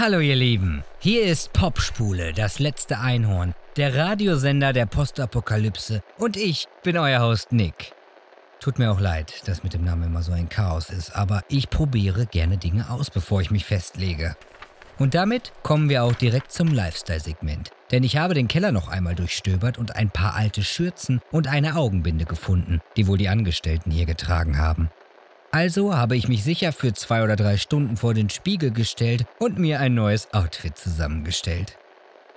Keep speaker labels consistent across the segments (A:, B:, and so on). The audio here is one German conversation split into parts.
A: Hallo ihr Lieben, hier ist Popspule, das letzte Einhorn, der Radiosender der Postapokalypse und ich bin euer Host Nick. Tut mir auch leid, dass mit dem Namen immer so ein Chaos ist, aber ich probiere gerne Dinge aus, bevor ich mich festlege. Und damit kommen wir auch direkt zum Lifestyle-Segment. Denn ich habe den Keller noch einmal durchstöbert und ein paar alte Schürzen und eine Augenbinde gefunden, die wohl die Angestellten hier getragen haben. Also habe ich mich sicher für zwei oder drei Stunden vor den Spiegel gestellt und mir ein neues Outfit zusammengestellt.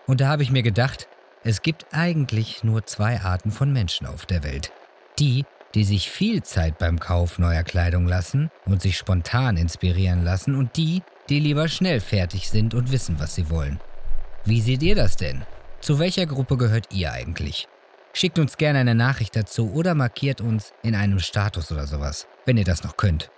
A: Und da habe ich mir gedacht, es gibt eigentlich nur zwei Arten von Menschen auf der Welt. Die, die sich viel Zeit beim Kauf neuer Kleidung lassen und sich spontan inspirieren lassen und die, die lieber schnell fertig sind und wissen, was sie wollen. Wie seht ihr das denn? Zu welcher Gruppe gehört ihr eigentlich? Schickt uns gerne eine Nachricht dazu oder markiert uns in einem Status oder sowas, wenn ihr das noch könnt.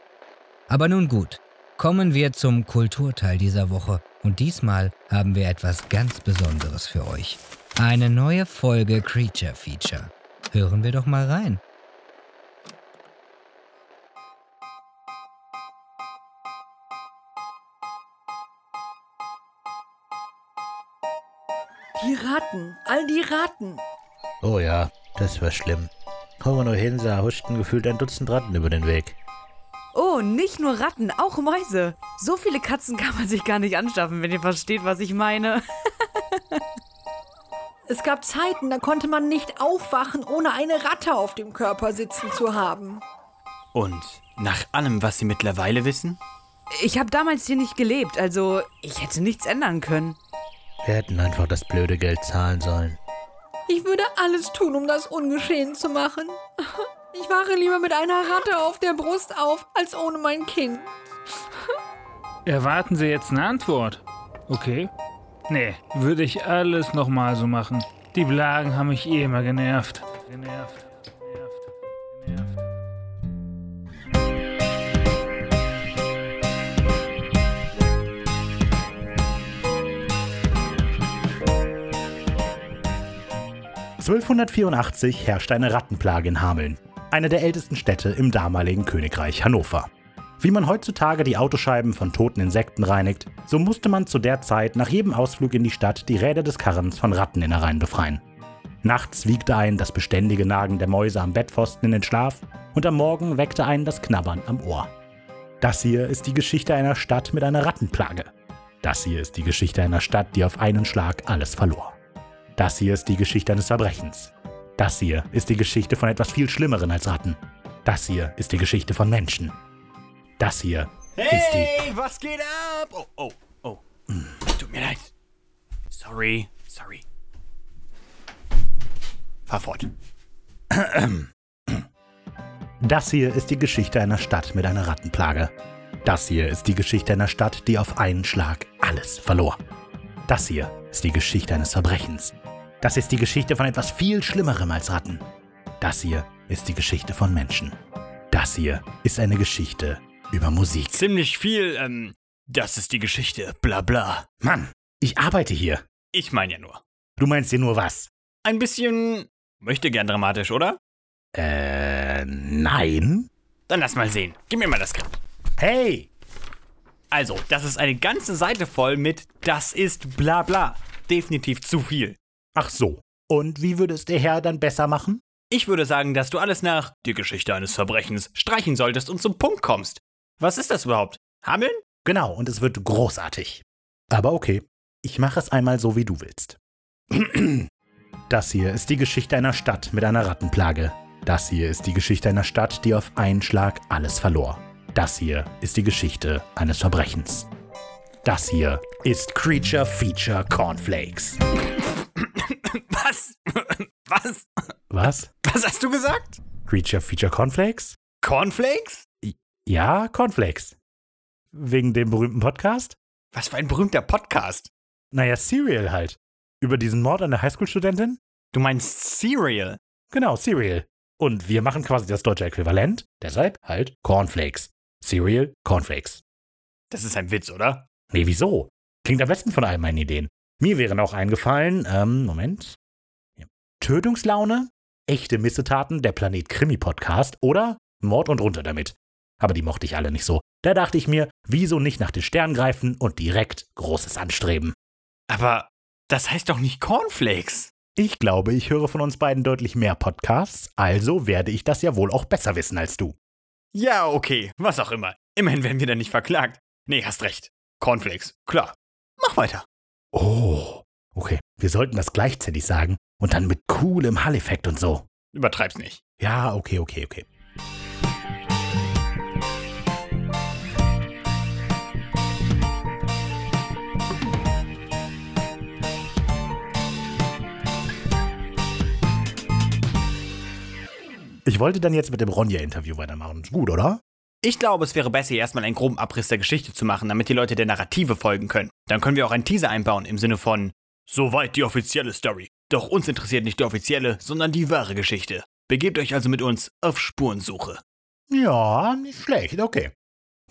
A: Aber nun gut, kommen wir zum Kulturteil dieser Woche und diesmal haben wir etwas ganz Besonderes für euch. Eine neue Folge Creature Feature. Hören wir doch mal rein.
B: Die Ratten, all die Ratten.
C: Oh ja, das war schlimm. Kommen wir nur hin, sah huschten gefühlt ein Dutzend Ratten über den Weg.
B: Oh, nicht nur Ratten, auch Mäuse. So viele Katzen kann man sich gar nicht anschaffen, wenn ihr versteht, was ich meine.
D: Es gab Zeiten, da konnte man nicht aufwachen, ohne eine Ratte auf dem Körper sitzen zu haben.
E: Und nach allem, was Sie mittlerweile wissen?
B: Ich habe damals hier nicht gelebt, also ich hätte nichts ändern können.
C: Wir hätten einfach das blöde Geld zahlen sollen.
D: Ich würde alles tun, um das ungeschehen zu machen. Ich wache lieber mit einer Ratte auf der Brust auf, als ohne mein Kind.
F: Erwarten Sie jetzt eine Antwort? Okay. Nee, würde ich alles nochmal so machen. Die Blagen haben mich eh immer genervt. Genervt. Genervt.
G: 1284 herrschte eine Rattenplage in Hameln, eine der ältesten Städte im damaligen Königreich Hannover. Wie man heutzutage die Autoscheiben von toten Insekten reinigt, so musste man zu der Zeit nach jedem Ausflug in die Stadt die Räder des Karrens von Ratteninnereien befreien. Nachts wiegte einen das beständige Nagen der Mäuse am Bettpfosten in den Schlaf und am Morgen weckte einen das Knabbern am Ohr. Das hier ist die Geschichte einer Stadt mit einer Rattenplage. Das hier ist die Geschichte einer Stadt, die auf einen Schlag alles verlor. Das hier ist die Geschichte eines Verbrechens. Das hier ist die Geschichte von etwas viel Schlimmeren als Ratten. Das hier ist die Geschichte von Menschen. Das hier ist die.
E: Hey, was geht ab? Oh, oh, oh. Tut mir leid. Sorry, sorry. Fahr fort.
G: Das hier ist die Geschichte einer Stadt mit einer Rattenplage. Das hier ist die Geschichte einer Stadt, die auf einen Schlag alles verlor. Das hier ist die Geschichte eines Verbrechens. Das ist die Geschichte von etwas viel Schlimmerem als Ratten. Das hier ist die Geschichte von Menschen. Das hier ist eine Geschichte über Musik.
E: Ziemlich viel, ähm, das ist die Geschichte, bla bla.
G: Mann, ich arbeite hier.
E: Ich meine ja nur.
G: Du meinst dir nur was?
E: Ein bisschen, möchte gern dramatisch, oder?
G: Äh, nein.
E: Dann lass mal sehen. Gib mir mal das Skript.
G: Hey!
E: Also, das ist eine ganze Seite voll mit Das ist bla bla. Definitiv zu viel.
G: Ach so. Und wie würde es der Herr dann besser machen?
E: Ich würde sagen, dass du alles nach die Geschichte eines Verbrechens streichen solltest und zum Punkt kommst. Was ist das überhaupt? Hameln?
G: Genau, und es wird großartig. Aber okay, ich mache es einmal so, wie du willst. Das hier ist die Geschichte einer Stadt mit einer Rattenplage. Das hier ist die Geschichte einer Stadt, die auf einen Schlag alles verlor. Das hier ist die Geschichte eines Verbrechens. Das hier ist Creature Feature Cornflakes.
E: Was? Was?
G: Was?
E: Was hast du gesagt?
G: Creature Feature Cornflakes?
E: Cornflakes?
G: Ja, Cornflakes. Wegen dem berühmten Podcast?
E: Was für ein berühmter Podcast.
G: Naja, Serial halt. Über diesen Mord an der Highschool-Studentin?
E: Du meinst Cereal?
G: Genau, Serial. Und wir machen quasi das deutsche Äquivalent, deshalb halt Cornflakes. Cereal, Cornflakes.
E: Das ist ein Witz, oder?
G: Nee, wieso? Klingt am besten von all meinen Ideen. Mir wären auch eingefallen, ähm, Moment. Ja. Tötungslaune, echte Missetaten, der Planet Krimi Podcast oder Mord und runter damit. Aber die mochte ich alle nicht so. Da dachte ich mir, wieso nicht nach den Sternen greifen und direkt Großes anstreben.
E: Aber das heißt doch nicht Cornflakes.
G: Ich glaube, ich höre von uns beiden deutlich mehr Podcasts, also werde ich das ja wohl auch besser wissen als du.
E: Ja, okay, was auch immer. Immerhin werden wir dann nicht verklagt. Nee, hast recht. Cornflakes, klar. Mach weiter.
G: Oh, okay. Wir sollten das gleichzeitig sagen und dann mit coolem Hall-Effekt und so.
E: Übertreib's nicht.
G: Ja, okay, okay, okay. Ich wollte dann jetzt mit dem Ronja-Interview weitermachen. Ist gut, oder?
E: Ich glaube, es wäre besser, erstmal einen groben Abriss der Geschichte zu machen, damit die Leute der Narrative folgen können. Dann können wir auch einen Teaser einbauen im Sinne von Soweit die offizielle Story. Doch uns interessiert nicht die offizielle, sondern die wahre Geschichte. Begebt euch also mit uns auf Spurensuche.
G: Ja, nicht schlecht, okay.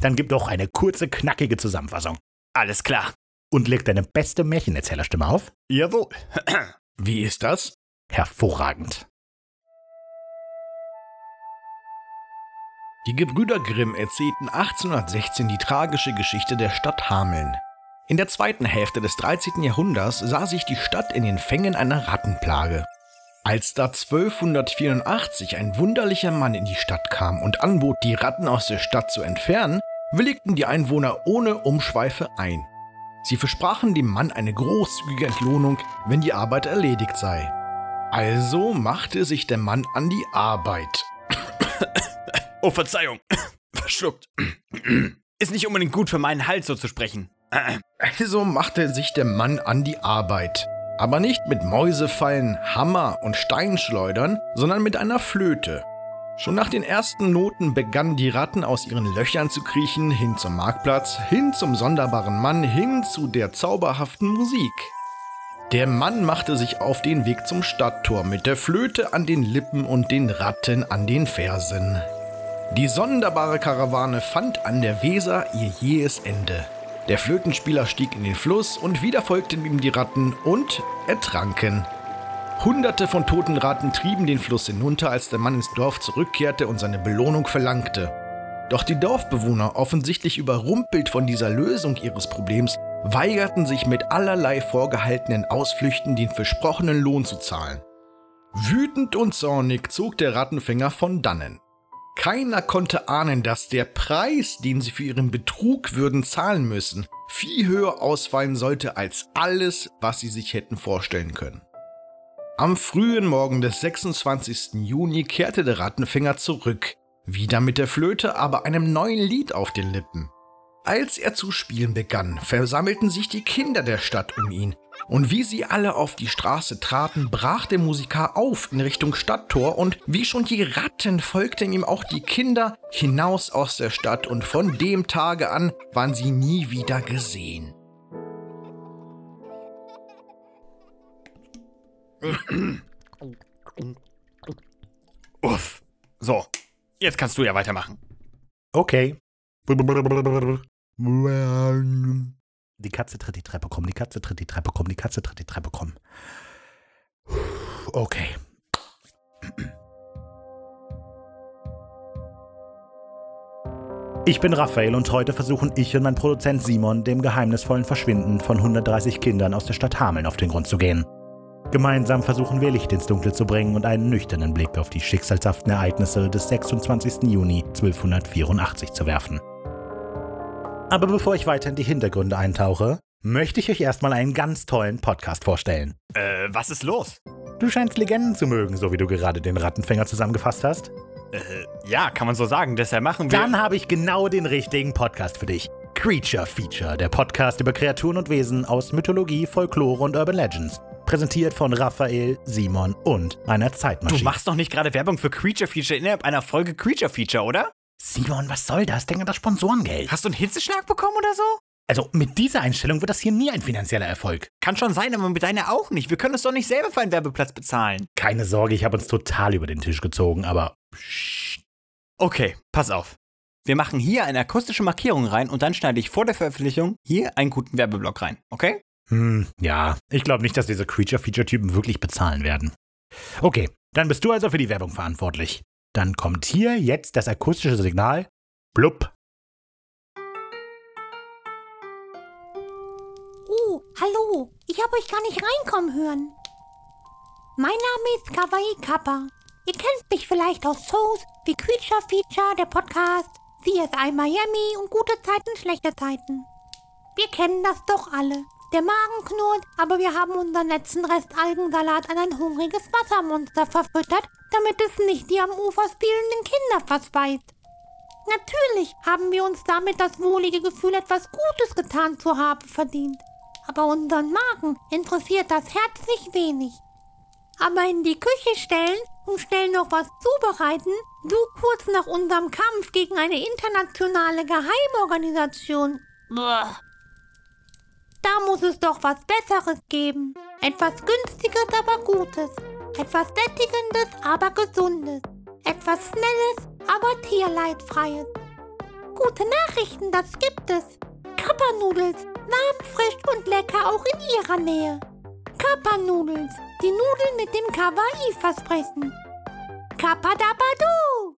G: Dann gib doch eine kurze, knackige Zusammenfassung.
E: Alles klar.
G: Und leg deine beste Märchenerzählerstimme auf.
E: Jawohl.
H: Wie ist das?
G: Hervorragend.
H: Die Gebrüder Grimm erzählten 1816 die tragische Geschichte der Stadt Hameln. In der zweiten Hälfte des 13. Jahrhunderts sah sich die Stadt in den Fängen einer Rattenplage. Als da 1284 ein wunderlicher Mann in die Stadt kam und anbot, die Ratten aus der Stadt zu entfernen, willigten die Einwohner ohne Umschweife ein. Sie versprachen dem Mann eine großzügige Entlohnung, wenn die Arbeit erledigt sei. Also machte sich der Mann an die Arbeit.
E: Oh, Verzeihung. Verschluckt. Ist nicht unbedingt gut für meinen Hals so zu sprechen.
H: Also machte sich der Mann an die Arbeit. Aber nicht mit Mäusefallen, Hammer und Steinschleudern, sondern mit einer Flöte. Schon nach den ersten Noten begannen die Ratten aus ihren Löchern zu kriechen, hin zum Marktplatz, hin zum sonderbaren Mann, hin zu der zauberhaften Musik. Der Mann machte sich auf den Weg zum Stadttor mit der Flöte an den Lippen und den Ratten an den Fersen. Die sonderbare Karawane fand an der Weser ihr jähes Ende. Der Flötenspieler stieg in den Fluss und wieder folgten ihm die Ratten und ertranken. Hunderte von toten Ratten trieben den Fluss hinunter, als der Mann ins Dorf zurückkehrte und seine Belohnung verlangte. Doch die Dorfbewohner, offensichtlich überrumpelt von dieser Lösung ihres Problems, weigerten sich mit allerlei vorgehaltenen Ausflüchten den versprochenen Lohn zu zahlen. Wütend und zornig zog der Rattenfänger von dannen. Keiner konnte ahnen, dass der Preis, den sie für ihren Betrug würden zahlen müssen, viel höher ausfallen sollte als alles, was sie sich hätten vorstellen können. Am frühen Morgen des 26. Juni kehrte der Rattenfänger zurück, wieder mit der Flöte, aber einem neuen Lied auf den Lippen. Als er zu spielen begann, versammelten sich die Kinder der Stadt um ihn, und wie sie alle auf die Straße traten, brach der Musiker auf in Richtung Stadttor und wie schon die Ratten folgten ihm auch die Kinder hinaus aus der Stadt und von dem Tage an waren sie nie wieder gesehen.
E: Uff. So, jetzt kannst du ja weitermachen.
G: Okay. Die Katze tritt die Treppe kommen, die Katze tritt die Treppe kommen, die Katze tritt die Treppe kommen. Okay. Ich bin Raphael und heute versuchen ich und mein Produzent Simon dem geheimnisvollen Verschwinden von 130 Kindern aus der Stadt Hameln auf den Grund zu gehen. Gemeinsam versuchen wir Licht ins Dunkle zu bringen und einen nüchternen Blick auf die schicksalshaften Ereignisse des 26. Juni 1284 zu werfen. Aber bevor ich weiter in die Hintergründe eintauche, möchte ich euch erstmal einen ganz tollen Podcast vorstellen.
E: Äh, was ist los?
G: Du scheinst Legenden zu mögen, so wie du gerade den Rattenfänger zusammengefasst hast.
E: Äh, ja, kann man so sagen. Deshalb machen wir.
G: Dann habe ich genau den richtigen Podcast für dich. Creature Feature, der Podcast über Kreaturen und Wesen aus Mythologie, Folklore und Urban Legends. Präsentiert von Raphael, Simon und einer Zeitmaschine.
E: Du machst doch nicht gerade Werbung für Creature Feature innerhalb einer Folge Creature Feature, oder?
G: Simon, was soll das? Denk an das Sponsorengeld.
E: Hast du einen Hitzeschlag bekommen oder so?
G: Also mit dieser Einstellung wird das hier nie ein finanzieller Erfolg.
E: Kann schon sein, aber mit deiner auch nicht. Wir können uns doch nicht selber für einen Werbeplatz bezahlen.
G: Keine Sorge, ich habe uns total über den Tisch gezogen, aber.
E: Okay, pass auf. Wir machen hier eine akustische Markierung rein und dann schneide ich vor der Veröffentlichung hier einen guten Werbeblock rein, okay?
G: Hm, ja. Ich glaube nicht, dass diese Creature-Feature-Typen wirklich bezahlen werden. Okay, dann bist du also für die Werbung verantwortlich dann kommt hier jetzt das akustische Signal. Blub.
I: Oh, hallo. Ich habe euch gar nicht reinkommen hören. Mein Name ist Kawaii Kappa. Ihr kennt mich vielleicht aus Shows wie Creature Feature, der Podcast, CSI Miami und gute Zeiten, schlechte Zeiten. Wir kennen das doch alle. Der Magen knurrt, aber wir haben unseren letzten Rest Algensalat an ein hungriges Wassermonster verfüttert, damit es nicht die am Ufer spielenden Kinder verspeist. Natürlich haben wir uns damit das wohlige Gefühl, etwas Gutes getan zu haben, verdient. Aber unseren Magen interessiert das herzlich wenig. Aber in die Küche stellen und schnell noch was zubereiten, so kurz nach unserem Kampf gegen eine internationale Geheimorganisation. Bäh. Da muss es doch was Besseres geben. Etwas Günstiges, aber Gutes. Etwas Sättigendes, aber Gesundes. Etwas Schnelles, aber Tierleidfreies. Gute Nachrichten, das gibt es. Kappa-Nudels, warm, frisch und lecker auch in ihrer Nähe. Kappa-Nudels, die Nudeln mit dem Kawaii-Versprechen. Kappa-Dabadu!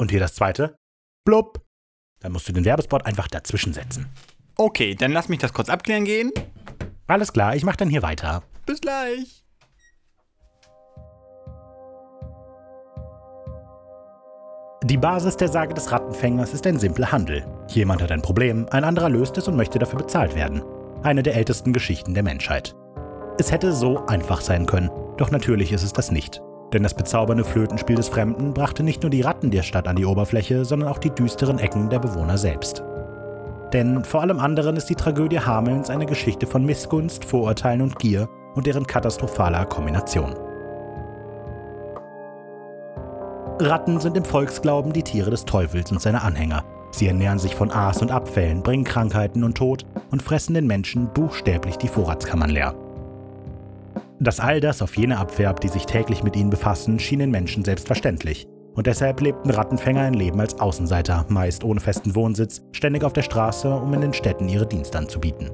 G: Und hier das zweite. Blub. Dann musst du den Werbespot einfach dazwischen setzen.
E: Okay, dann lass mich das kurz abklären gehen.
G: Alles klar, ich mach dann hier weiter.
E: Bis gleich.
G: Die Basis der Sage des Rattenfängers ist ein simpler Handel. Jemand hat ein Problem, ein anderer löst es und möchte dafür bezahlt werden. Eine der ältesten Geschichten der Menschheit. Es hätte so einfach sein können, doch natürlich ist es das nicht. Denn das bezaubernde Flötenspiel des Fremden brachte nicht nur die Ratten der Stadt an die Oberfläche, sondern auch die düsteren Ecken der Bewohner selbst. Denn vor allem anderen ist die Tragödie Hamelns eine Geschichte von Missgunst, Vorurteilen und Gier und deren katastrophaler Kombination. Ratten sind im Volksglauben die Tiere des Teufels und seiner Anhänger. Sie ernähren sich von Aas und Abfällen, bringen Krankheiten und Tod und fressen den Menschen buchstäblich die Vorratskammern leer. Dass all das auf jene abfärbt, die sich täglich mit ihnen befassen, schien den Menschen selbstverständlich. Und deshalb lebten Rattenfänger ein Leben als Außenseiter, meist ohne festen Wohnsitz, ständig auf der Straße, um in den Städten ihre Dienste anzubieten.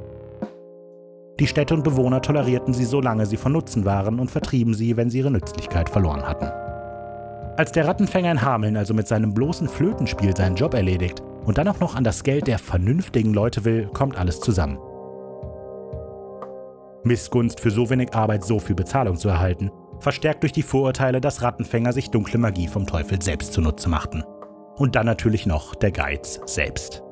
G: Die Städte und Bewohner tolerierten sie, solange sie von Nutzen waren, und vertrieben sie, wenn sie ihre Nützlichkeit verloren hatten. Als der Rattenfänger in Hameln also mit seinem bloßen Flötenspiel seinen Job erledigt und dann auch noch an das Geld der vernünftigen Leute will, kommt alles zusammen. Missgunst für so wenig Arbeit so viel Bezahlung zu erhalten, verstärkt durch die Vorurteile, dass Rattenfänger sich dunkle Magie vom Teufel selbst zunutze machten. Und dann natürlich noch der Geiz selbst.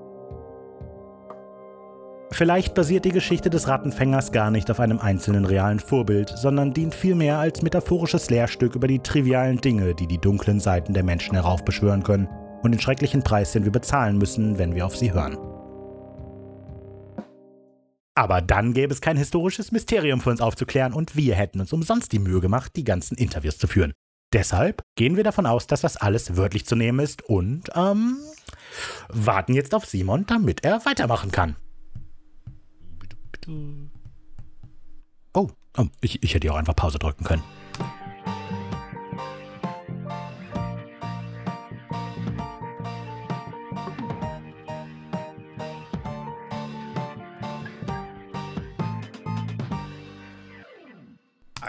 G: Vielleicht basiert die Geschichte des Rattenfängers gar nicht auf einem einzelnen realen Vorbild, sondern dient vielmehr als metaphorisches Lehrstück über die trivialen Dinge, die die dunklen Seiten der Menschen heraufbeschwören können und den schrecklichen Preis, den wir bezahlen müssen, wenn wir auf sie hören. Aber dann gäbe es kein historisches Mysterium für uns aufzuklären und wir hätten uns umsonst die Mühe gemacht, die ganzen Interviews zu führen. Deshalb gehen wir davon aus, dass das alles wörtlich zu nehmen ist und ähm, warten jetzt auf Simon, damit er weitermachen kann. Oh, oh ich, ich hätte ja auch einfach Pause drücken können.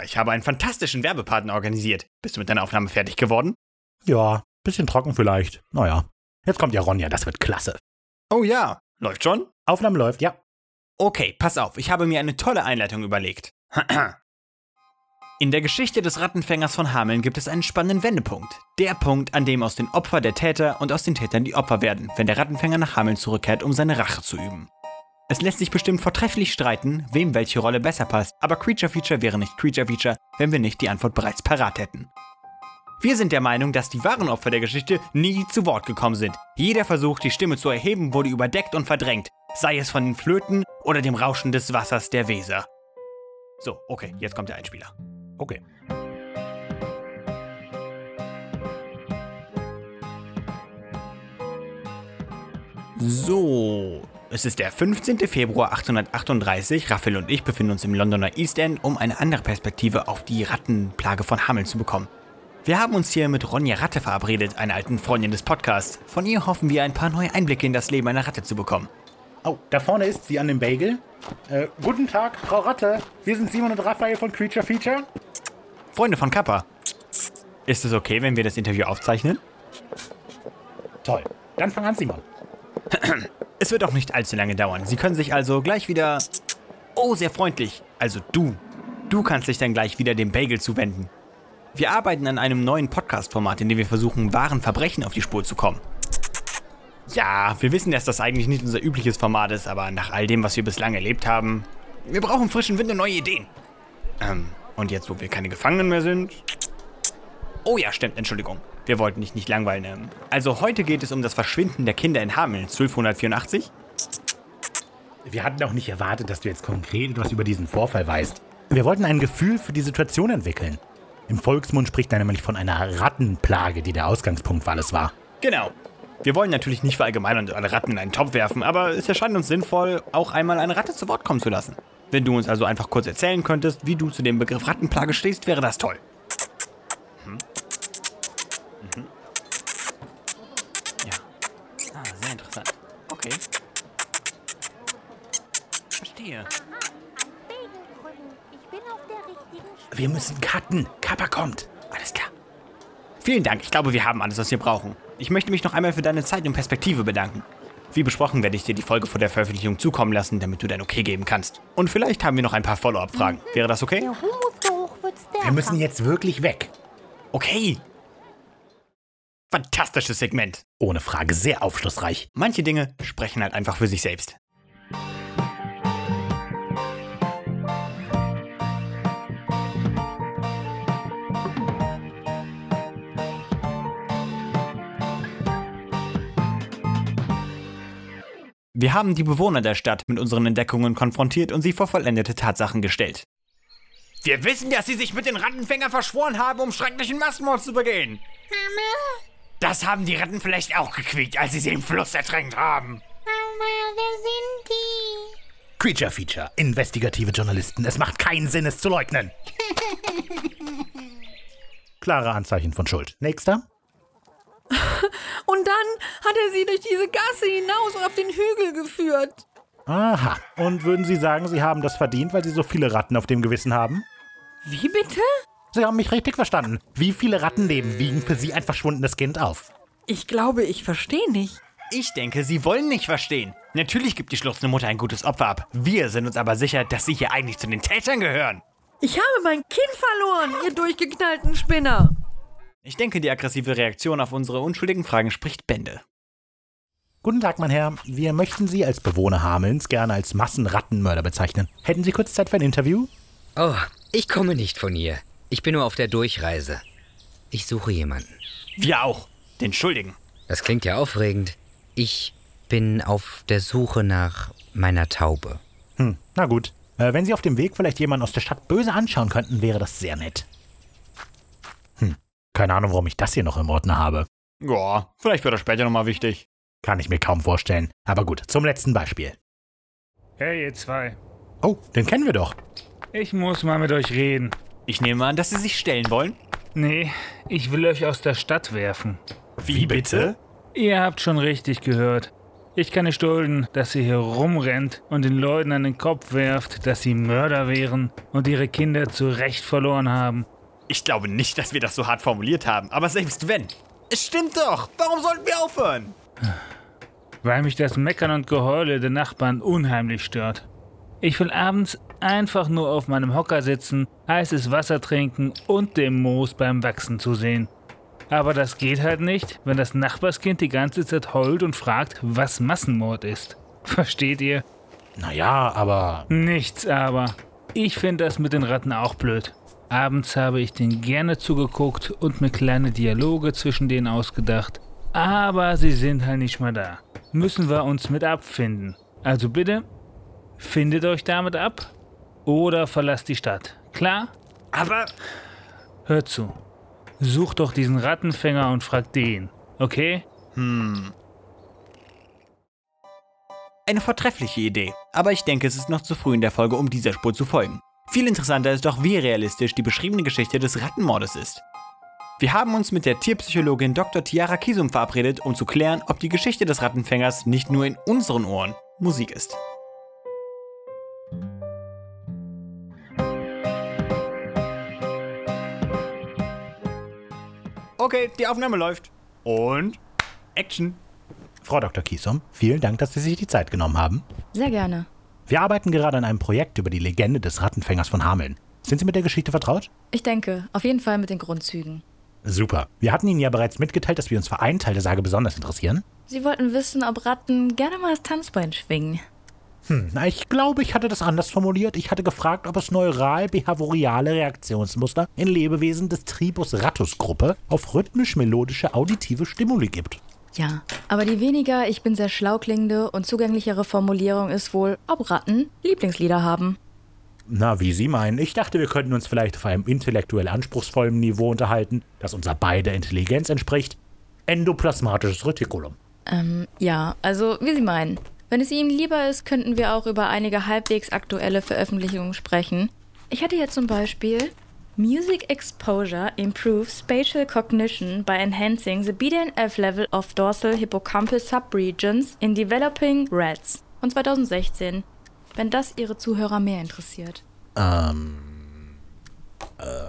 E: Ich habe einen fantastischen Werbepartner organisiert. Bist du mit deiner Aufnahme fertig geworden?
G: Ja, bisschen trocken vielleicht. Naja. Jetzt kommt ja Ronja, das wird klasse.
E: Oh ja. Läuft schon?
G: Aufnahme läuft, ja.
E: Okay, pass auf, ich habe mir eine tolle Einleitung überlegt. In der Geschichte des Rattenfängers von Hameln gibt es einen spannenden Wendepunkt. Der Punkt, an dem aus den Opfern der Täter und aus den Tätern die Opfer werden, wenn der Rattenfänger nach Hameln zurückkehrt, um seine Rache zu üben. Es lässt sich bestimmt vortrefflich streiten, wem welche Rolle besser passt, aber Creature Feature wäre nicht Creature Feature, wenn wir nicht die Antwort bereits parat hätten. Wir sind der Meinung, dass die wahren Opfer der Geschichte nie zu Wort gekommen sind. Jeder Versuch, die Stimme zu erheben, wurde überdeckt und verdrängt, sei es von den Flöten oder dem Rauschen des Wassers der Weser. So, okay, jetzt kommt der Einspieler.
G: Okay.
E: So, es ist der 15. Februar 1838. Raphael und ich befinden uns im Londoner East End, um eine andere Perspektive auf die Rattenplage von Hameln zu bekommen. Wir haben uns hier mit Ronja Ratte verabredet, einer alten Freundin des Podcasts. Von ihr hoffen wir, ein paar neue Einblicke in das Leben einer Ratte zu bekommen.
G: Oh, da vorne ist sie an dem Bagel. Äh, guten Tag, Frau Ratte. Wir sind Simon und Raphael von Creature Feature.
E: Freunde von Kappa. Ist es okay, wenn wir das Interview aufzeichnen?
G: Toll. Dann fang an, Simon.
E: Es wird auch nicht allzu lange dauern. Sie können sich also gleich wieder. Oh, sehr freundlich. Also du. Du kannst dich dann gleich wieder dem Bagel zuwenden. Wir arbeiten an einem neuen Podcast-Format, in dem wir versuchen, wahren Verbrechen auf die Spur zu kommen. Ja, wir wissen, dass das eigentlich nicht unser übliches Format ist, aber nach all dem, was wir bislang erlebt haben, wir brauchen frischen Wind und neue Ideen. Ähm, und jetzt, wo wir keine Gefangenen mehr sind. Oh ja, stimmt, Entschuldigung. Wir wollten dich nicht langweilen. Ähm. Also heute geht es um das Verschwinden der Kinder in Hameln 1284.
G: Wir hatten auch nicht erwartet, dass du jetzt konkret etwas über diesen Vorfall weißt. Wir wollten ein Gefühl für die Situation entwickeln. Im Volksmund spricht er nämlich von einer Rattenplage, die der Ausgangspunkt für alles war.
E: Genau. Wir wollen natürlich nicht verallgemeinern und alle Ratten in einen Topf werfen, aber es erscheint uns sinnvoll, auch einmal eine Ratte zu Wort kommen zu lassen. Wenn du uns also einfach kurz erzählen könntest, wie du zu dem Begriff Rattenplage stehst, wäre das toll.
G: Wir müssen cutten. Kappa kommt.
E: Alles klar. Vielen Dank. Ich glaube, wir haben alles, was wir brauchen. Ich möchte mich noch einmal für deine Zeit und Perspektive bedanken. Wie besprochen werde ich dir die Folge vor der Veröffentlichung zukommen lassen, damit du dein Okay geben kannst. Und vielleicht haben wir noch ein paar Follow-up-Fragen. Wäre das okay?
G: Wir müssen jetzt wirklich weg.
E: Okay. Fantastisches Segment.
G: Ohne Frage sehr aufschlussreich.
E: Manche Dinge sprechen halt einfach für sich selbst. Wir haben die Bewohner der Stadt mit unseren Entdeckungen konfrontiert und sie vor vollendete Tatsachen gestellt. Wir wissen, dass sie sich mit den Rattenfängern verschworen haben, um schrecklichen Massenmord zu begehen.
I: Mama,
E: Das haben die Ratten vielleicht auch gequiekt, als sie sie im Fluss ertränkt haben.
I: Mama, wer sind die?
G: Creature Feature. Investigative Journalisten. Es macht keinen Sinn, es zu leugnen. Klare Anzeichen von Schuld. Nächster.
D: Und dann hat er sie durch diese Gasse hinaus und auf den Hügel geführt.
G: Aha. Und würden Sie sagen, Sie haben das verdient, weil Sie so viele Ratten auf dem Gewissen haben?
D: Wie bitte?
G: Sie haben mich richtig verstanden. Wie viele Rattenleben wiegen für Sie ein verschwundenes Kind auf?
D: Ich glaube, ich verstehe nicht.
E: Ich denke, sie wollen nicht verstehen. Natürlich gibt die schluchzende Mutter ein gutes Opfer ab. Wir sind uns aber sicher, dass sie hier eigentlich zu den Tätern gehören.
D: Ich habe mein Kind verloren, ihr durchgeknallten Spinner.
E: Ich denke, die aggressive Reaktion auf unsere unschuldigen Fragen spricht Bände.
G: Guten Tag, mein Herr. Wir möchten Sie als Bewohner Hamelns gerne als Massenrattenmörder bezeichnen. Hätten Sie kurz Zeit für ein Interview?
A: Oh, ich komme nicht von hier. Ich bin nur auf der Durchreise. Ich suche jemanden.
E: Wir auch. Den Schuldigen.
A: Das klingt ja aufregend. Ich bin auf der Suche nach meiner Taube.
G: Hm, na gut. Äh, wenn Sie auf dem Weg vielleicht jemanden aus der Stadt böse anschauen könnten, wäre das sehr nett. Keine Ahnung, warum ich das hier noch im Ordner habe.
E: Ja, vielleicht wird das später nochmal wichtig.
G: Kann ich mir kaum vorstellen. Aber gut, zum letzten Beispiel.
F: Hey, ihr zwei.
G: Oh, den kennen wir doch.
F: Ich muss mal mit euch reden.
E: Ich nehme an, dass sie sich stellen wollen.
F: Nee, ich will euch aus der Stadt werfen.
E: Wie bitte?
F: Ihr habt schon richtig gehört. Ich kann nicht dulden, dass ihr hier rumrennt und den Leuten an den Kopf werft, dass sie Mörder wären und ihre Kinder zu Recht verloren haben.
E: Ich glaube nicht, dass wir das so hart formuliert haben, aber selbst wenn. Es stimmt doch. Warum sollten wir aufhören?
F: Weil mich das Meckern und Geheule der Nachbarn unheimlich stört. Ich will abends einfach nur auf meinem Hocker sitzen, heißes Wasser trinken und dem Moos beim Wachsen zu sehen. Aber das geht halt nicht, wenn das Nachbarskind die ganze Zeit heult und fragt, was Massenmord ist. Versteht ihr?
G: Naja, aber.
F: Nichts aber. Ich finde das mit den Ratten auch blöd. Abends habe ich denen gerne zugeguckt und mir kleine Dialoge zwischen denen ausgedacht. Aber sie sind halt nicht mehr da. Müssen wir uns mit abfinden. Also bitte, findet euch damit ab oder verlasst die Stadt. Klar?
E: Aber
F: Hört zu. Sucht doch diesen Rattenfänger und fragt den. Okay?
E: eine vortreffliche Idee. Aber ich denke, es ist noch zu früh in der Folge, um dieser Spur zu folgen. Viel interessanter ist doch, wie realistisch die beschriebene Geschichte des Rattenmordes ist. Wir haben uns mit der Tierpsychologin Dr. Tiara Kisum verabredet, um zu klären, ob die Geschichte des Rattenfängers nicht nur in unseren Ohren Musik ist. Okay, die Aufnahme läuft. Und Action.
G: Frau Dr. Kiesom, vielen Dank, dass Sie sich die Zeit genommen haben.
B: Sehr gerne.
G: Wir arbeiten gerade an einem Projekt über die Legende des Rattenfängers von Hameln. Sind Sie mit der Geschichte vertraut?
B: Ich denke, auf jeden Fall mit den Grundzügen.
G: Super. Wir hatten Ihnen ja bereits mitgeteilt, dass wir uns für einen Teil der Sage besonders interessieren.
B: Sie wollten wissen, ob Ratten gerne mal das Tanzbein schwingen.
G: Hm, na, ich glaube, ich hatte das anders formuliert. Ich hatte gefragt, ob es neural-behaviorale Reaktionsmuster in Lebewesen des Tribus Rattus-Gruppe auf rhythmisch-melodische auditive Stimuli gibt.
B: Ja, aber die weniger ich bin sehr schlau klingende und zugänglichere Formulierung ist wohl, ob Ratten Lieblingslieder haben.
G: Na, wie Sie meinen. Ich dachte, wir könnten uns vielleicht auf einem intellektuell anspruchsvollen Niveau unterhalten, das unser beider Intelligenz entspricht. Endoplasmatisches Retikulum.
B: Ähm, ja, also wie Sie meinen. Wenn es Ihnen lieber ist, könnten wir auch über einige halbwegs aktuelle Veröffentlichungen sprechen. Ich hätte hier zum Beispiel Music Exposure improves spatial cognition by enhancing the BDNF level of dorsal hippocampal subregions in developing rats von 2016. Wenn das Ihre Zuhörer mehr interessiert.
G: Ähm. Äh.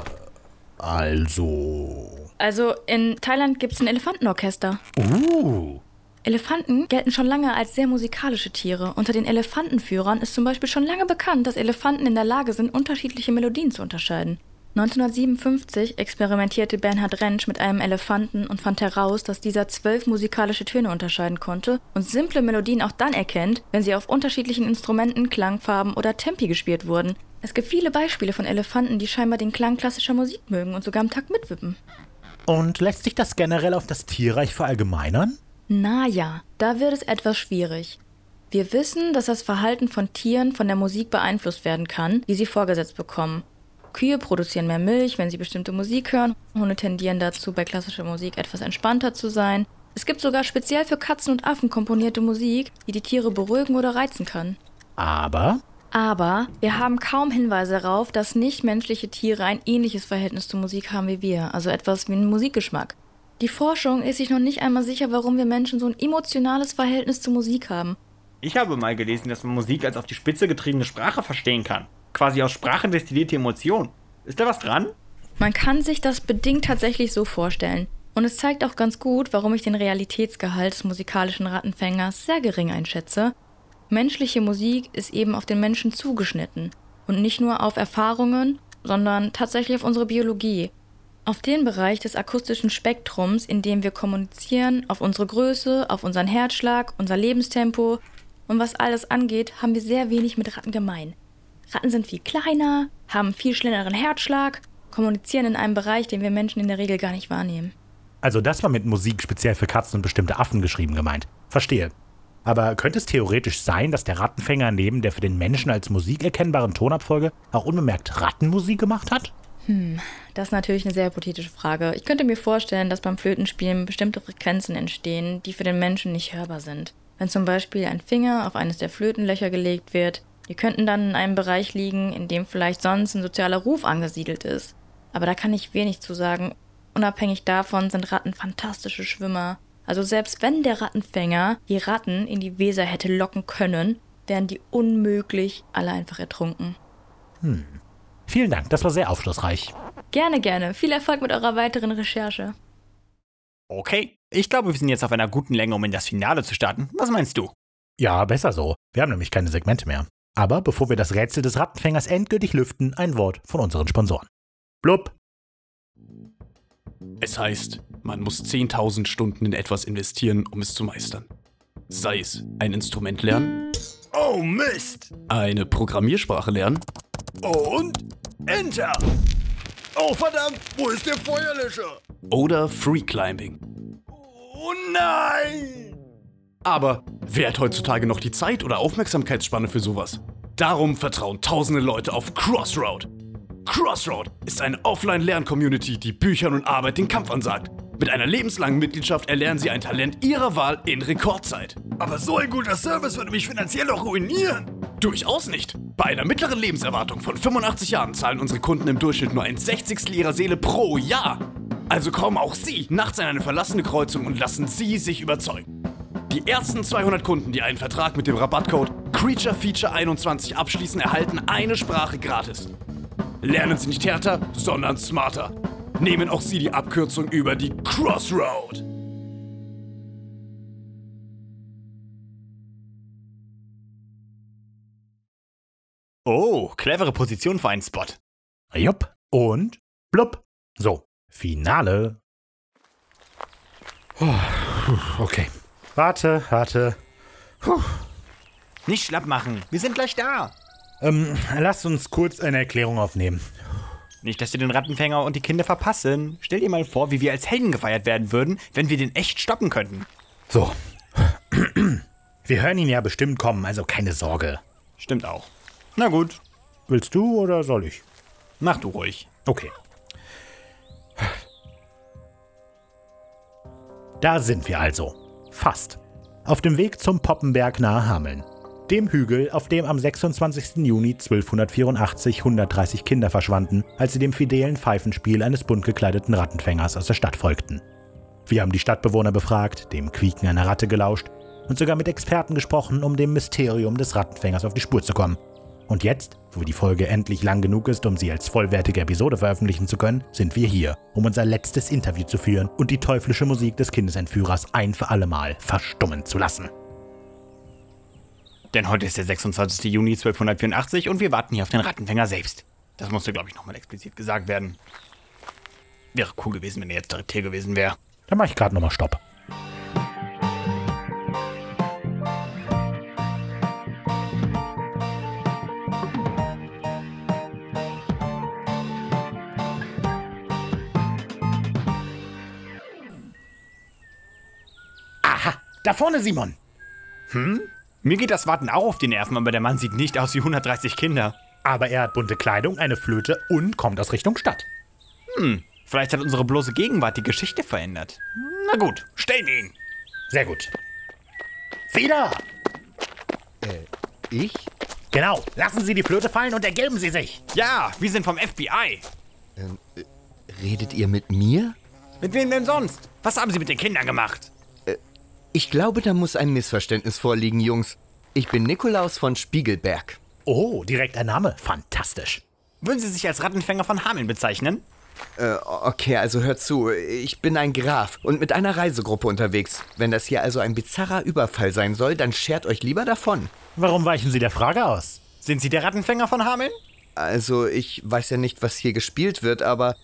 G: Also.
B: Also in Thailand gibt es ein Elefantenorchester.
G: Uh.
B: Elefanten gelten schon lange als sehr musikalische Tiere. Unter den Elefantenführern ist zum Beispiel schon lange bekannt, dass Elefanten in der Lage sind, unterschiedliche Melodien zu unterscheiden. 1957 experimentierte Bernhard Rentsch mit einem Elefanten und fand heraus, dass dieser zwölf musikalische Töne unterscheiden konnte und simple Melodien auch dann erkennt, wenn sie auf unterschiedlichen Instrumenten, Klangfarben oder Tempi gespielt wurden. Es gibt viele Beispiele von Elefanten, die scheinbar den Klang klassischer Musik mögen und sogar am Takt mitwippen.
G: Und lässt sich das generell auf das Tierreich verallgemeinern?
B: Naja, da wird es etwas schwierig. Wir wissen, dass das Verhalten von Tieren von der Musik beeinflusst werden kann, die sie vorgesetzt bekommen. Kühe produzieren mehr Milch, wenn sie bestimmte Musik hören. Hunde tendieren dazu, bei klassischer Musik etwas entspannter zu sein. Es gibt sogar speziell für Katzen und Affen komponierte Musik, die die Tiere beruhigen oder reizen kann.
G: Aber
B: Aber wir haben kaum Hinweise darauf, dass nichtmenschliche Tiere ein ähnliches Verhältnis zur Musik haben wie wir, also etwas wie einen Musikgeschmack. Die Forschung ist sich noch nicht einmal sicher, warum wir Menschen so ein emotionales Verhältnis zur Musik haben.
E: Ich habe mal gelesen, dass man Musik als auf die Spitze getriebene Sprache verstehen kann. Quasi aus Sprache destillierte Emotion. Ist da was dran?
B: Man kann sich das bedingt tatsächlich so vorstellen. Und es zeigt auch ganz gut, warum ich den Realitätsgehalt des musikalischen Rattenfängers sehr gering einschätze. Menschliche Musik ist eben auf den Menschen zugeschnitten. Und nicht nur auf Erfahrungen, sondern tatsächlich auf unsere Biologie. Auf den Bereich des akustischen Spektrums, in dem wir kommunizieren, auf unsere Größe, auf unseren Herzschlag, unser Lebenstempo. Und was alles angeht, haben wir sehr wenig mit Ratten gemein. Ratten sind viel kleiner, haben viel schnelleren Herzschlag, kommunizieren in einem Bereich, den wir Menschen in der Regel gar nicht wahrnehmen.
G: Also das war mit Musik speziell für Katzen und bestimmte Affen geschrieben gemeint. Verstehe. Aber könnte es theoretisch sein, dass der Rattenfänger neben der für den Menschen als Musik erkennbaren Tonabfolge auch unbemerkt Rattenmusik gemacht hat?
B: Das ist natürlich eine sehr hypothetische Frage. Ich könnte mir vorstellen, dass beim Flötenspielen bestimmte Frequenzen entstehen, die für den Menschen nicht hörbar sind. Wenn zum Beispiel ein Finger auf eines der Flötenlöcher gelegt wird, die könnten dann in einem Bereich liegen, in dem vielleicht sonst ein sozialer Ruf angesiedelt ist. Aber da kann ich wenig zu sagen. Unabhängig davon sind Ratten fantastische Schwimmer. Also selbst wenn der Rattenfänger die Ratten in die Weser hätte locken können, wären die unmöglich alle einfach ertrunken.
G: Vielen Dank, das war sehr aufschlussreich.
B: Gerne, gerne. Viel Erfolg mit eurer weiteren Recherche.
E: Okay. Ich glaube, wir sind jetzt auf einer guten Länge, um in das Finale zu starten. Was meinst du?
G: Ja, besser so. Wir haben nämlich keine Segmente mehr. Aber bevor wir das Rätsel des Rattenfängers endgültig lüften, ein Wort von unseren Sponsoren. Blub.
J: Es heißt, man muss 10.000 Stunden in etwas investieren, um es zu meistern. Sei es ein Instrument lernen,
E: Oh Mist!
J: eine Programmiersprache lernen
E: Und Enter! Oh verdammt, wo ist der Feuerlöscher?
J: oder Free Climbing.
E: Oh nein!
J: Aber wer hat heutzutage noch die Zeit oder Aufmerksamkeitsspanne für sowas? Darum vertrauen tausende Leute auf Crossroad. Crossroad ist eine Offline-Lern-Community, die Büchern und Arbeit den Kampf ansagt. Mit einer lebenslangen Mitgliedschaft erlernen sie ein Talent ihrer Wahl in Rekordzeit.
E: Aber so ein guter Service würde mich finanziell auch ruinieren.
J: Durchaus nicht. Bei einer mittleren Lebenserwartung von 85 Jahren zahlen unsere Kunden im Durchschnitt nur ein Sechzigstel ihrer Seele pro Jahr. Also kommen auch Sie nachts in eine verlassene Kreuzung und lassen Sie sich überzeugen. Die ersten 200 Kunden, die einen Vertrag mit dem Rabattcode CreatureFeature21 abschließen, erhalten eine Sprache gratis. Lernen Sie nicht härter, sondern smarter. Nehmen auch Sie die Abkürzung über die Crossroad.
E: Oh, clevere Position für einen Spot.
G: Jupp. Und blub. So, Finale. Oh, okay. Warte, warte.
E: Nicht schlapp machen. Wir sind gleich da.
G: Ähm, lasst uns kurz eine Erklärung aufnehmen.
E: Nicht, dass wir den Rattenfänger und die Kinder verpassen. Stell dir mal vor, wie wir als Helden gefeiert werden würden, wenn wir den echt stoppen könnten.
G: So. Wir hören ihn ja bestimmt kommen, also keine Sorge.
E: Stimmt auch. Na gut,
G: Willst du oder soll ich?
E: mach du ruhig.
G: Okay. Da sind wir also. Fast. Auf dem Weg zum Poppenberg nahe Hameln. Dem Hügel, auf dem am 26. Juni 1284 130 Kinder verschwanden, als sie dem fidelen Pfeifenspiel eines bunt gekleideten Rattenfängers aus der Stadt folgten. Wir haben die Stadtbewohner befragt, dem Quieken einer Ratte gelauscht und sogar mit Experten gesprochen, um dem Mysterium des Rattenfängers auf die Spur zu kommen. Und jetzt, wo die Folge endlich lang genug ist, um sie als vollwertige Episode veröffentlichen zu können, sind wir hier, um unser letztes Interview zu führen und die teuflische Musik des Kindesentführers ein für allemal verstummen zu lassen.
E: Denn heute ist der 26. Juni 1284 und wir warten hier auf den Rattenfänger selbst. Das musste, glaube ich, nochmal explizit gesagt werden. Wäre cool gewesen, wenn er jetzt direkt hier gewesen wäre.
G: Da mache ich gerade nochmal Stopp. Da vorne Simon.
E: Mir geht das Warten auch auf die Nerven, aber der Mann sieht nicht aus wie 130 Kinder.
G: Aber er hat bunte Kleidung, eine Flöte und kommt aus Richtung Stadt.
E: Vielleicht hat unsere bloße Gegenwart die Geschichte verändert. Na gut, stellen ihn.
G: Sehr gut. Wieder!
K: Ich?
G: Genau, lassen Sie die Flöte fallen und ergeben Sie sich.
E: Ja, wir sind vom FBI.
K: Redet ihr mit mir?
E: Mit wem denn sonst? Was haben Sie mit den Kindern gemacht?
K: Ich glaube, da muss ein Missverständnis vorliegen, Jungs. Ich bin Nikolaus von Spiegelberg.
G: Oh, direkt ein Name. Fantastisch.
E: Würden Sie sich als Rattenfänger von Hameln bezeichnen?
K: Äh, okay, also hört zu. Ich bin ein Graf und mit einer Reisegruppe unterwegs. Wenn das hier also ein bizarrer Überfall sein soll, dann schert euch lieber davon.
G: Warum weichen Sie der Frage aus?
E: Sind Sie der Rattenfänger von Hameln?
K: Also, ich weiß ja nicht, was hier gespielt wird, aber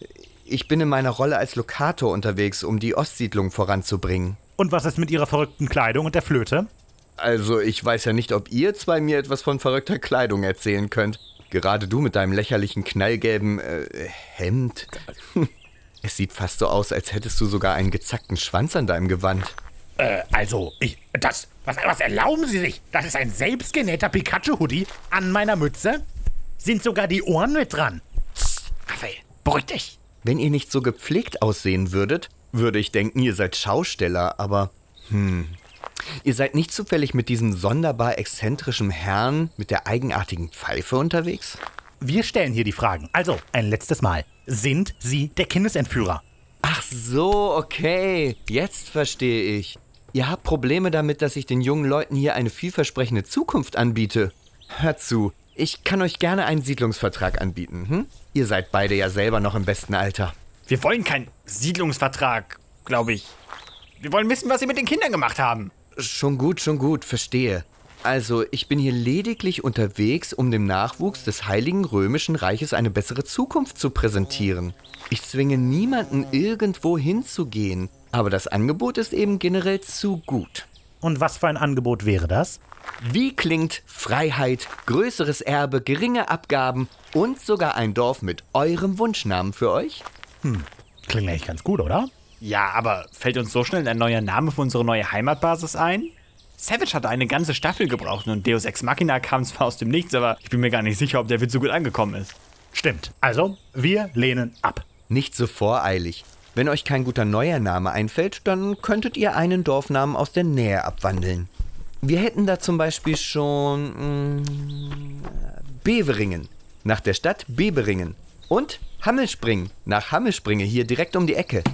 K: ich bin in meiner Rolle als Lokator unterwegs, um die Ostsiedlung voranzubringen.
G: Und was ist mit Ihrer verrückten Kleidung und der Flöte?
K: Also, ich weiß ja nicht, ob ihr zwei mir etwas von verrückter Kleidung erzählen könnt. Gerade du mit deinem lächerlichen knallgelben äh, Hemd. Es sieht fast so aus, als hättest du sogar einen gezackten Schwanz an deinem Gewand.
G: Äh, also, ich. Das. Was, was erlauben Sie sich? Das ist ein selbstgenähter Pikachu-Hoodie an meiner Mütze? Sind sogar die Ohren mit dran?
E: Raphael, beruhig dich.
K: Wenn ihr nicht so gepflegt aussehen würdet, würde ich denken, ihr seid Schausteller, aber. Hm. Ihr seid nicht zufällig mit diesem sonderbar exzentrischen Herrn mit der eigenartigen Pfeife unterwegs?
G: Wir stellen hier die Fragen. Also, ein letztes Mal. Sind Sie der Kindesentführer?
K: Ach so, okay. Jetzt verstehe ich. Ihr habt Probleme damit, dass ich den jungen Leuten hier eine vielversprechende Zukunft anbiete. Hört zu, ich kann euch gerne einen Siedlungsvertrag anbieten. Hm? Ihr seid beide ja selber noch im besten Alter.
E: Wir wollen keinen Siedlungsvertrag, glaube ich. Wir wollen wissen, was Sie mit den Kindern gemacht haben.
K: Schon gut, schon gut, verstehe. Also, ich bin hier lediglich unterwegs, um dem Nachwuchs des Heiligen Römischen Reiches eine bessere Zukunft zu präsentieren. Ich zwinge niemanden irgendwo hinzugehen, aber das Angebot ist eben generell zu gut.
G: Und was für ein Angebot wäre das?
K: Wie klingt Freiheit, größeres Erbe, geringe Abgaben und sogar ein Dorf mit eurem Wunschnamen für euch?
G: Klingt eigentlich ganz gut, oder?
E: Ja, aber fällt uns so schnell ein neuer Name für unsere neue Heimatbasis ein? Savage hatte eine ganze Staffel gebraucht und Deus Ex Machina kam zwar aus dem Nichts, aber ich bin mir gar nicht sicher, ob der Witz so gut angekommen ist.
G: Stimmt. Also, wir lehnen ab.
K: Nicht so voreilig. Wenn euch kein guter neuer Name einfällt, dann könntet ihr einen Dorfnamen aus der Nähe abwandeln. Wir hätten da zum Beispiel schon mm, Beveringen, nach der Stadt Beberingen. Und Hammelspringen, nach Hammelspringe hier direkt um die Ecke.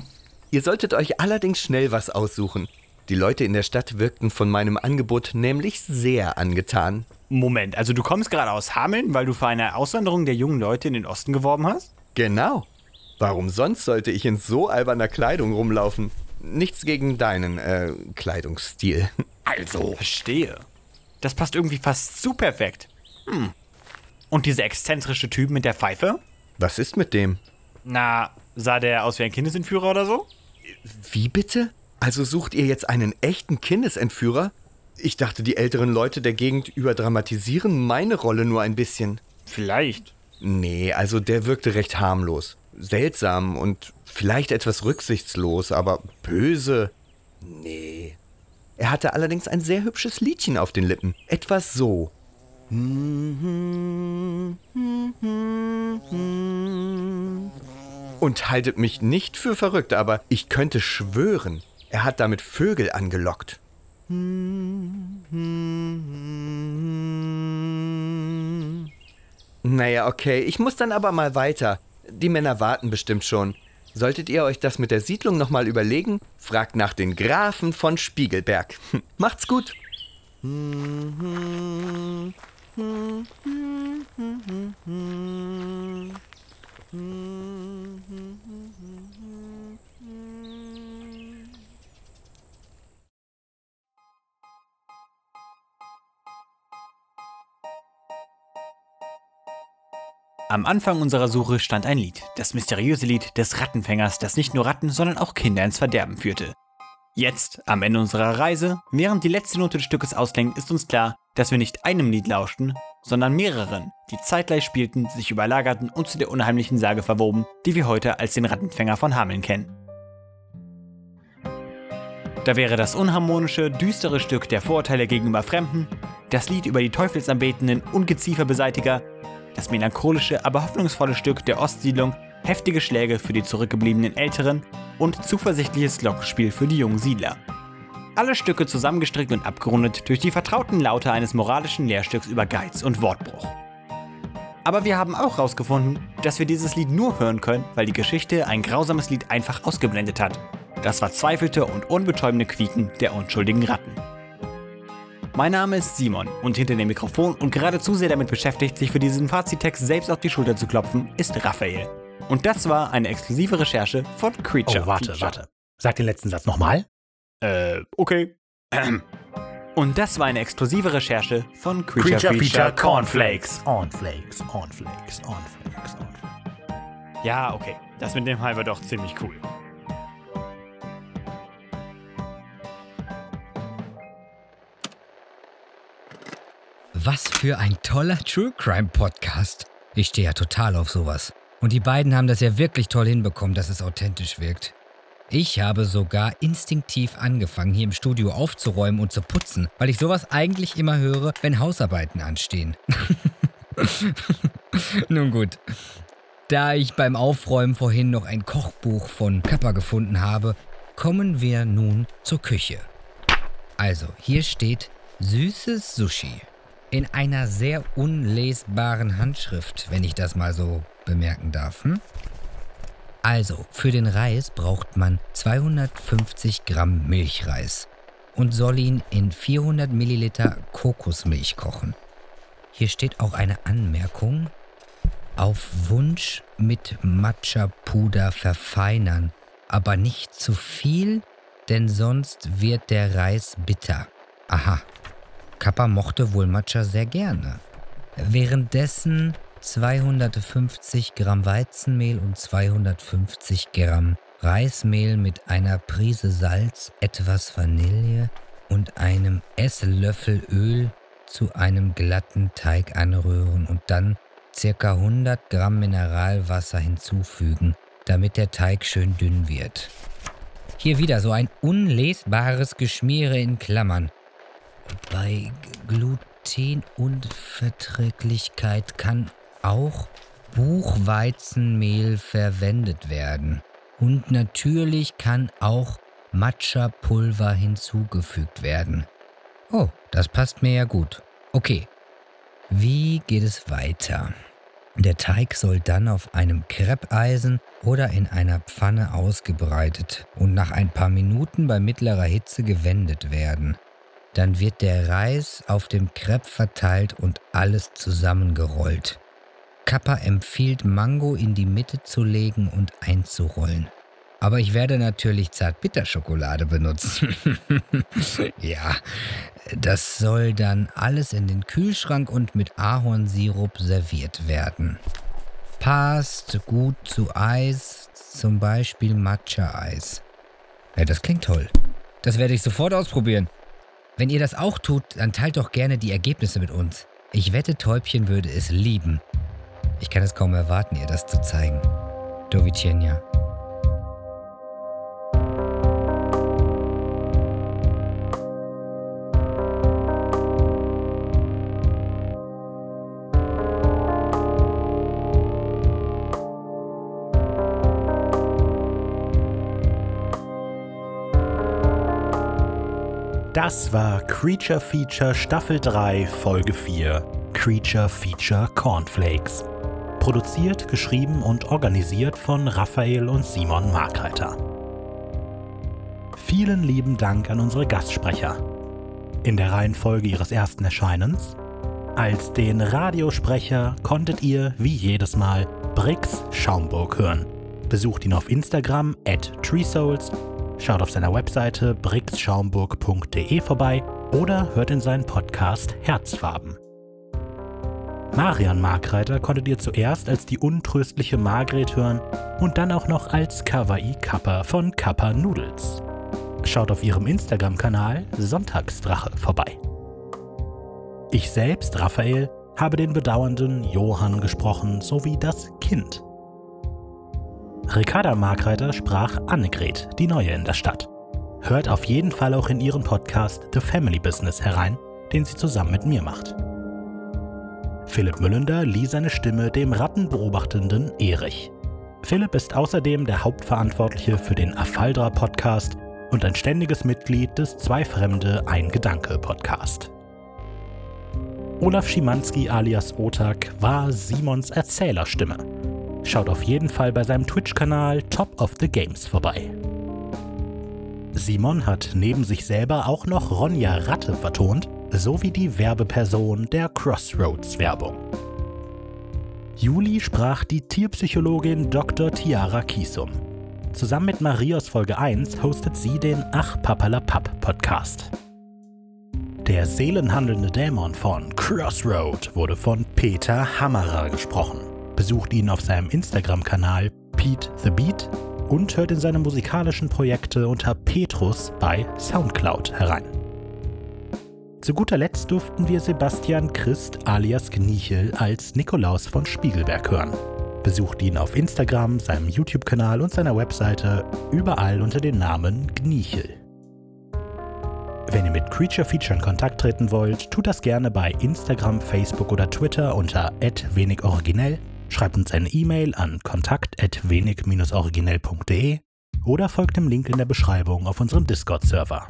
K: Ihr solltet euch allerdings schnell was aussuchen. Die Leute in der Stadt wirkten von meinem Angebot nämlich sehr angetan.
E: Moment, also du kommst gerade aus Hameln, weil du für eine Auswanderung der jungen Leute in den Osten geworben hast?
K: Genau. Warum sonst sollte ich in so alberner Kleidung rumlaufen? Nichts gegen deinen äh, Kleidungsstil.
E: Also. Verstehe. Das passt irgendwie fast zu perfekt. Hm. Und dieser exzentrische Typ mit der Pfeife?
K: Was ist mit dem?
E: Na, sah der aus wie ein Kindesentführer oder so?
K: Wie bitte? Also sucht ihr jetzt einen echten Kindesentführer? Ich dachte, die älteren Leute der Gegend überdramatisieren meine Rolle nur ein bisschen.
E: Vielleicht.
K: Nee, also der wirkte recht harmlos. Seltsam und vielleicht etwas rücksichtslos, aber böse. Nee. Er hatte allerdings ein sehr hübsches Liedchen auf den Lippen. Etwas so. Und haltet mich nicht für verrückt, aber ich könnte schwören, er hat damit Vögel angelockt. Naja, okay, ich muss dann aber mal weiter. Die Männer warten bestimmt schon. Solltet ihr euch das mit der Siedlung nochmal überlegen, fragt nach den Grafen von Spiegelberg. Macht's gut.
E: Am Anfang unserer Suche stand ein Lied, das mysteriöse Lied des Rattenfängers, das nicht nur Ratten, sondern auch Kinder ins Verderben führte. Jetzt, am Ende unserer Reise, während die letzte Note des Stückes ausklingt, ist uns klar, dass wir nicht einem Lied lauschten, sondern mehreren, die zeitgleich spielten, sich überlagerten und zu der unheimlichen Sage verwoben, die wir heute als den Rattenfänger von Hameln kennen. Da wäre das unharmonische, düstere Stück der Vorurteile gegenüber Fremden, das Lied über die Teufelsanbetenden Ungezieferbeseitiger das melancholische, aber hoffnungsvolle Stück der Ostsiedlung, heftige Schläge für die zurückgebliebenen Älteren und zuversichtliches Glockenspiel für die jungen Siedler. Alle Stücke zusammengestrickt und abgerundet durch die vertrauten Laute eines moralischen Lehrstücks über Geiz und Wortbruch. Aber wir haben auch herausgefunden, dass wir dieses Lied nur hören können, weil die Geschichte ein grausames Lied einfach ausgeblendet hat. Das verzweifelte und unbetäubende Quieken der unschuldigen Ratten. Mein Name ist Simon und hinter dem Mikrofon und geradezu sehr damit beschäftigt, sich für diesen Fazittext selbst auf die Schulter zu klopfen, ist Raphael. Und das war eine exklusive Recherche von Creature.
G: Oh, warte,
E: Feature.
G: warte. Sag den letzten Satz nochmal.
E: Äh, okay. Und das war eine exklusive Recherche von Creature, Feature, Cornflakes.
G: Cornflakes, Cornflakes, Cornflakes, Cornflakes.
E: Ja, okay. Das mit dem Hai war doch ziemlich cool.
A: Was für ein toller True Crime Podcast. Ich stehe ja total auf sowas. Und die beiden haben das ja wirklich toll hinbekommen, dass es authentisch wirkt. Ich habe sogar instinktiv angefangen, hier im Studio aufzuräumen und zu putzen, weil ich sowas eigentlich immer höre, wenn Hausarbeiten anstehen. Nun gut. Da ich beim Aufräumen vorhin noch ein Kochbuch von Kappa gefunden habe, kommen wir nun zur Küche. Also, hier steht süßes Sushi. In einer sehr unlesbaren Handschrift, wenn ich das mal so bemerken darf. Hm? Also, für den Reis braucht man 250 Gramm Milchreis und soll ihn in 400 Milliliter Kokosmilch kochen. Hier steht auch eine Anmerkung. Auf Wunsch mit Matcha-Puder verfeinern, aber nicht zu viel, denn sonst wird der Reis bitter. Aha, Kappa mochte wohl Matcha sehr gerne. Währenddessen 250 Gramm Weizenmehl und 250 Gramm Reismehl mit einer Prise Salz, etwas Vanille und einem Esslöffel Öl zu einem glatten Teig anrühren und dann ca. 100 Gramm Mineralwasser hinzufügen, damit der Teig schön dünn wird. Hier wieder so ein unlesbares Geschmiere in Klammern. Bei Glutenunverträglichkeit kann auch Buchweizenmehl verwendet werden. Und natürlich kann auch Matcha-Pulver hinzugefügt werden. Oh, das passt mir ja gut. Okay. Wie geht es weiter? Der Teig soll dann auf einem Kreppeisen oder in einer Pfanne ausgebreitet und nach ein paar Minuten bei mittlerer Hitze gewendet werden. Dann wird der Reis auf dem Crepe verteilt und alles zusammengerollt. Kappa empfiehlt Mango in die Mitte zu legen und einzurollen. Aber ich werde natürlich Zartbitterschokolade benutzen. ja, das soll dann alles in den Kühlschrank und mit Ahornsirup serviert werden. Passt gut zu Eis, zum Beispiel Matcha-Eis. Ja, das klingt toll. Das werde ich sofort ausprobieren. Wenn ihr das auch tut, dann teilt doch gerne die Ergebnisse mit uns. Ich wette, Täubchen würde es lieben. Ich kann es kaum erwarten, ihr das zu zeigen. Dovicenia.
G: Das war Creature Feature Staffel 3, Folge 4. Creature Feature Cornflakes. Produziert, geschrieben und organisiert von Raphael und Simon Markreiter. Vielen lieben Dank an unsere Gastsprecher. In der Reihenfolge ihres ersten Erscheinens. Als den Radiosprecher konntet ihr, wie jedes Mal, Brix Schaumburg hören. Besucht ihn auf Instagram at treesouls Schaut auf seiner Webseite brixschaumburg.de vorbei oder hört in seinen Podcast Herzfarben. Marian Markreiter konntet ihr zuerst als die untröstliche Margret hören und dann auch noch als Kawaii Kappa von Kappa Noodles. Schaut auf ihrem Instagram-Kanal Sonntagsdrache vorbei. Ich selbst, Raphael, habe den bedauernden Johann gesprochen sowie das Kind. Ricarda Markreiter sprach Annegret, die Neue in der Stadt. Hört auf jeden Fall auch in ihren Podcast The Family Business herein, den sie zusammen mit mir macht. Philipp Müllender lieh seine Stimme dem rattenbeobachtenden Erich. Philipp ist außerdem der Hauptverantwortliche für den Afaldra Podcast und ein ständiges Mitglied des Zwei Fremde, ein Gedanke Podcast. Olaf Schimanski alias Otak war Simons Erzählerstimme Schaut auf jeden Fall bei seinem Twitch-Kanal Top of the Games vorbei. Simon hat neben sich selber auch noch Ronja Ratte vertont, sowie die Werbeperson der Crossroads-Werbung. Juli sprach die Tierpsychologin Dr. Tiara Kiesum. Zusammen mit Marios Folge 1 hostet sie den Ach Papalapap Podcast. Der seelenhandelnde Dämon von Crossroad wurde von Peter Hammerer gesprochen besucht ihn auf seinem Instagram-Kanal Pete the Beat und hört in seine musikalischen Projekte unter Petrus bei Soundcloud herein. Zu guter Letzt durften wir Sebastian Christ alias Gnichel als Nikolaus von Spiegelberg hören. Besucht ihn auf Instagram, seinem YouTube-Kanal und seiner Webseite überall unter dem Namen Gnichel. Wenn ihr mit Creature Feature in Kontakt treten wollt, tut das gerne bei Instagram, Facebook oder Twitter unter wenigoriginell Schreibt uns eine E-Mail an kontakt.wenig-originell.de oder folgt dem Link in der Beschreibung auf unserem Discord-Server.